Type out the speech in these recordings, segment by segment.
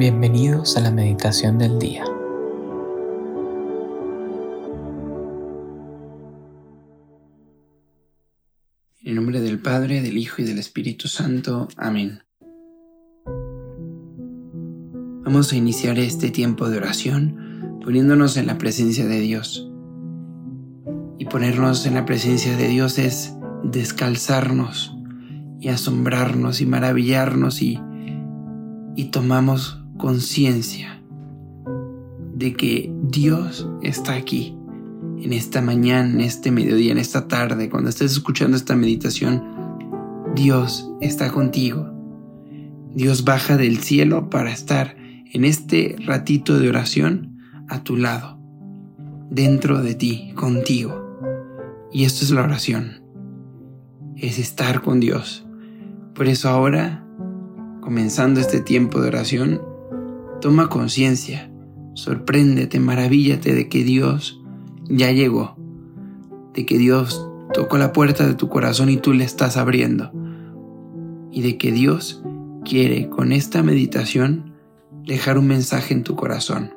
Bienvenidos a la meditación del día. En el nombre del Padre, del Hijo y del Espíritu Santo. Amén. Vamos a iniciar este tiempo de oración poniéndonos en la presencia de Dios. Y ponernos en la presencia de Dios es descalzarnos y asombrarnos y maravillarnos y, y tomamos conciencia de que Dios está aquí en esta mañana, en este mediodía, en esta tarde, cuando estés escuchando esta meditación, Dios está contigo. Dios baja del cielo para estar en este ratito de oración a tu lado, dentro de ti, contigo. Y esto es la oración, es estar con Dios. Por eso ahora, comenzando este tiempo de oración, Toma conciencia, sorpréndete, maravíllate de que Dios ya llegó, de que Dios tocó la puerta de tu corazón y tú le estás abriendo, y de que Dios quiere con esta meditación dejar un mensaje en tu corazón.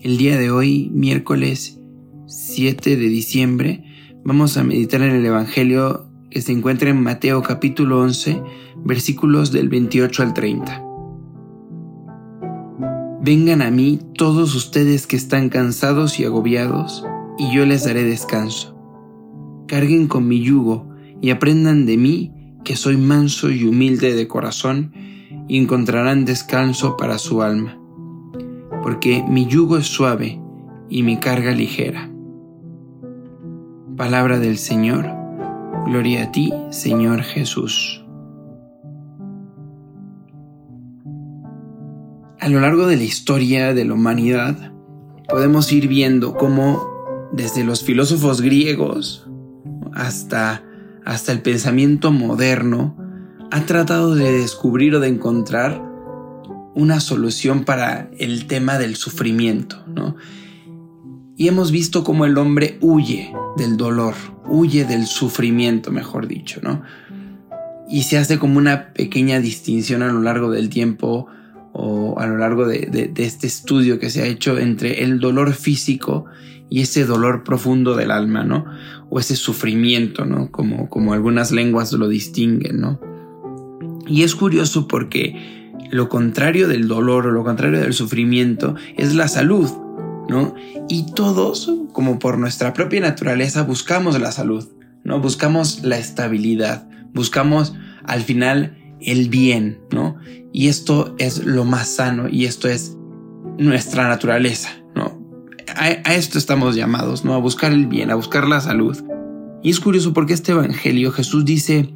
El día de hoy, miércoles 7 de diciembre, vamos a meditar en el Evangelio que se encuentra en Mateo capítulo 11, versículos del 28 al 30. Vengan a mí todos ustedes que están cansados y agobiados, y yo les daré descanso. Carguen con mi yugo y aprendan de mí que soy manso y humilde de corazón, y encontrarán descanso para su alma, porque mi yugo es suave y mi carga ligera. Palabra del Señor, gloria a ti, Señor Jesús. A lo largo de la historia de la humanidad, podemos ir viendo cómo desde los filósofos griegos hasta, hasta el pensamiento moderno ha tratado de descubrir o de encontrar una solución para el tema del sufrimiento, ¿no? Y hemos visto cómo el hombre huye del dolor, huye del sufrimiento, mejor dicho, ¿no? Y se hace como una pequeña distinción a lo largo del tiempo o a lo largo de, este estudio que se ha hecho entre el dolor físico y ese dolor profundo del alma, ¿no? O ese sufrimiento, ¿no? Como, como algunas lenguas lo distinguen, ¿no? Y es curioso porque lo contrario del dolor o lo contrario del sufrimiento es la salud, ¿no? Y todos, como por nuestra propia naturaleza, buscamos la salud, ¿no? Buscamos la estabilidad, buscamos al final el bien, ¿no? Y esto es lo más sano y esto es nuestra naturaleza, ¿no? A, esto estamos llamados, ¿no? A buscar el bien, a buscar la salud. Y es curioso porque este Evangelio Jesús dice,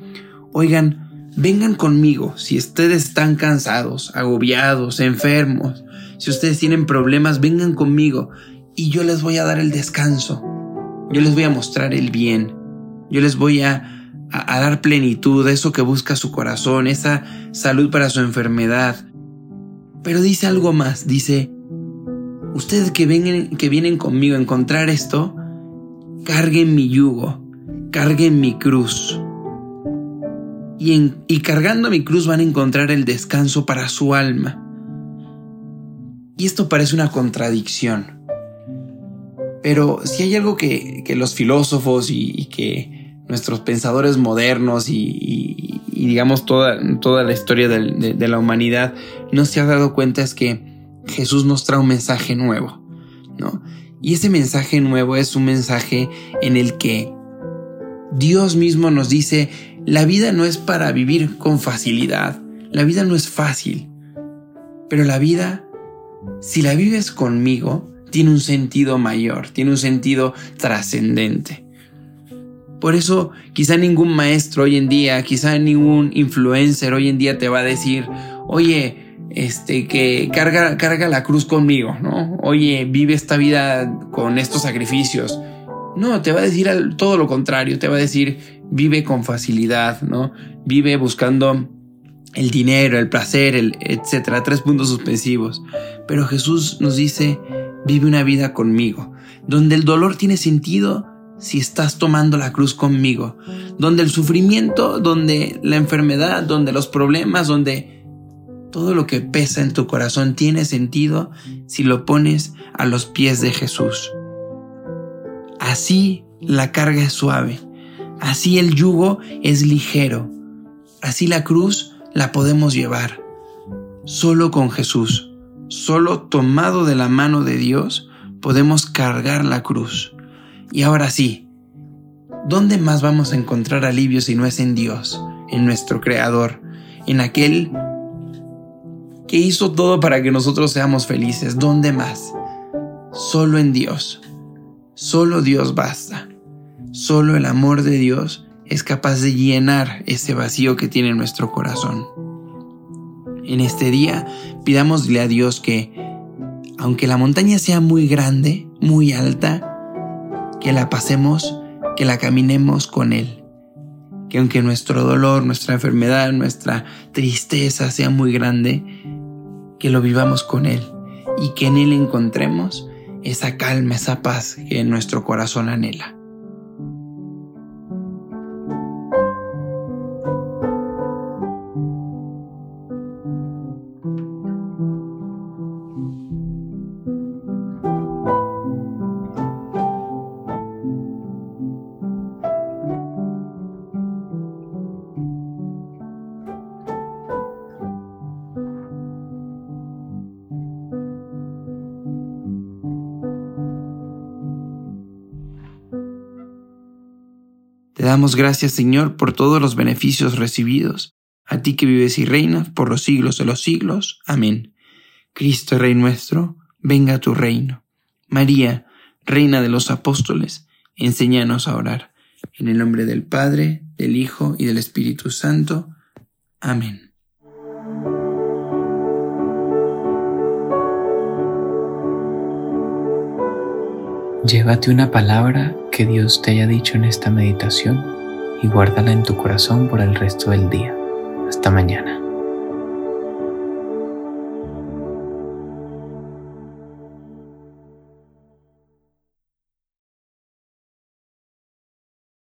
oigan, vengan conmigo si ustedes están cansados, agobiados, enfermos, si ustedes tienen problemas, vengan conmigo y yo les voy a dar el descanso, yo les voy a mostrar el bien, yo les voy a a, dar plenitud, eso que busca su corazón, esa salud para su enfermedad. Pero dice algo más, dice, ustedes que, vienen, que vienen conmigo a encontrar esto, carguen mi yugo, carguen mi cruz. Y, en, y cargando mi cruz van a encontrar el descanso para su alma. Y esto parece una contradicción. Pero si hay algo que, que los filósofos y que nuestros pensadores modernos y, digamos toda, toda la historia de, la humanidad no se ha dado cuenta es que Jesús nos trae un mensaje nuevo, ¿no? Y ese mensaje nuevo es un mensaje en el que Dios mismo nos dice, la vida no es para vivir con facilidad, la vida no es fácil, pero la vida, si la vives conmigo, tiene un sentido mayor, tiene un sentido trascendente. Por eso quizá ningún maestro hoy en día, quizá ningún influencer hoy en día te va a decir, oye, este, que carga, carga la cruz conmigo, ¿no? Oye, vive esta vida con estos sacrificios. No, te va a decir todo lo contrario, te va a decir, vive con facilidad, ¿no? Vive buscando el dinero, el placer, el etcétera, tres puntos suspensivos. Pero Jesús nos dice, vive una vida conmigo, donde el dolor tiene sentido si estás tomando la cruz conmigo, donde el sufrimiento, donde la enfermedad, donde los problemas, donde Todo lo que pesa en tu corazón tiene sentido si lo pones a los pies de Jesús. Así la carga es suave, así el yugo es ligero, así la cruz la podemos llevar. Solo con Jesús, solo tomado de la mano de Dios, podemos cargar la cruz. Y ahora sí, ¿dónde más vamos a encontrar alivio si no es en Dios, en nuestro Creador, en aquel que hizo todo para que nosotros seamos felices? ¿Dónde más? Solo en Dios. Solo Dios basta. Solo el amor de Dios es capaz de llenar ese vacío que tiene nuestro corazón. En este día pidámosle a Dios que, aunque la montaña sea muy grande, muy alta, que la pasemos, que la caminemos con Él. Que aunque nuestro dolor, nuestra enfermedad, nuestra tristeza sea muy grande, que lo vivamos con Él y que en Él encontremos esa calma, esa paz que nuestro corazón anhela. Damos gracias, Señor, por todos los beneficios recibidos. A ti que vives y reinas por los siglos de los siglos. Amén. Cristo, Rey nuestro, venga a tu reino. María, Reina de los Apóstoles, enséñanos a orar. En el nombre del Padre, del Hijo y del Espíritu Santo. Amén. Llévate una palabra que Dios te haya dicho en esta meditación y guárdala en tu corazón por el resto del día. Hasta mañana.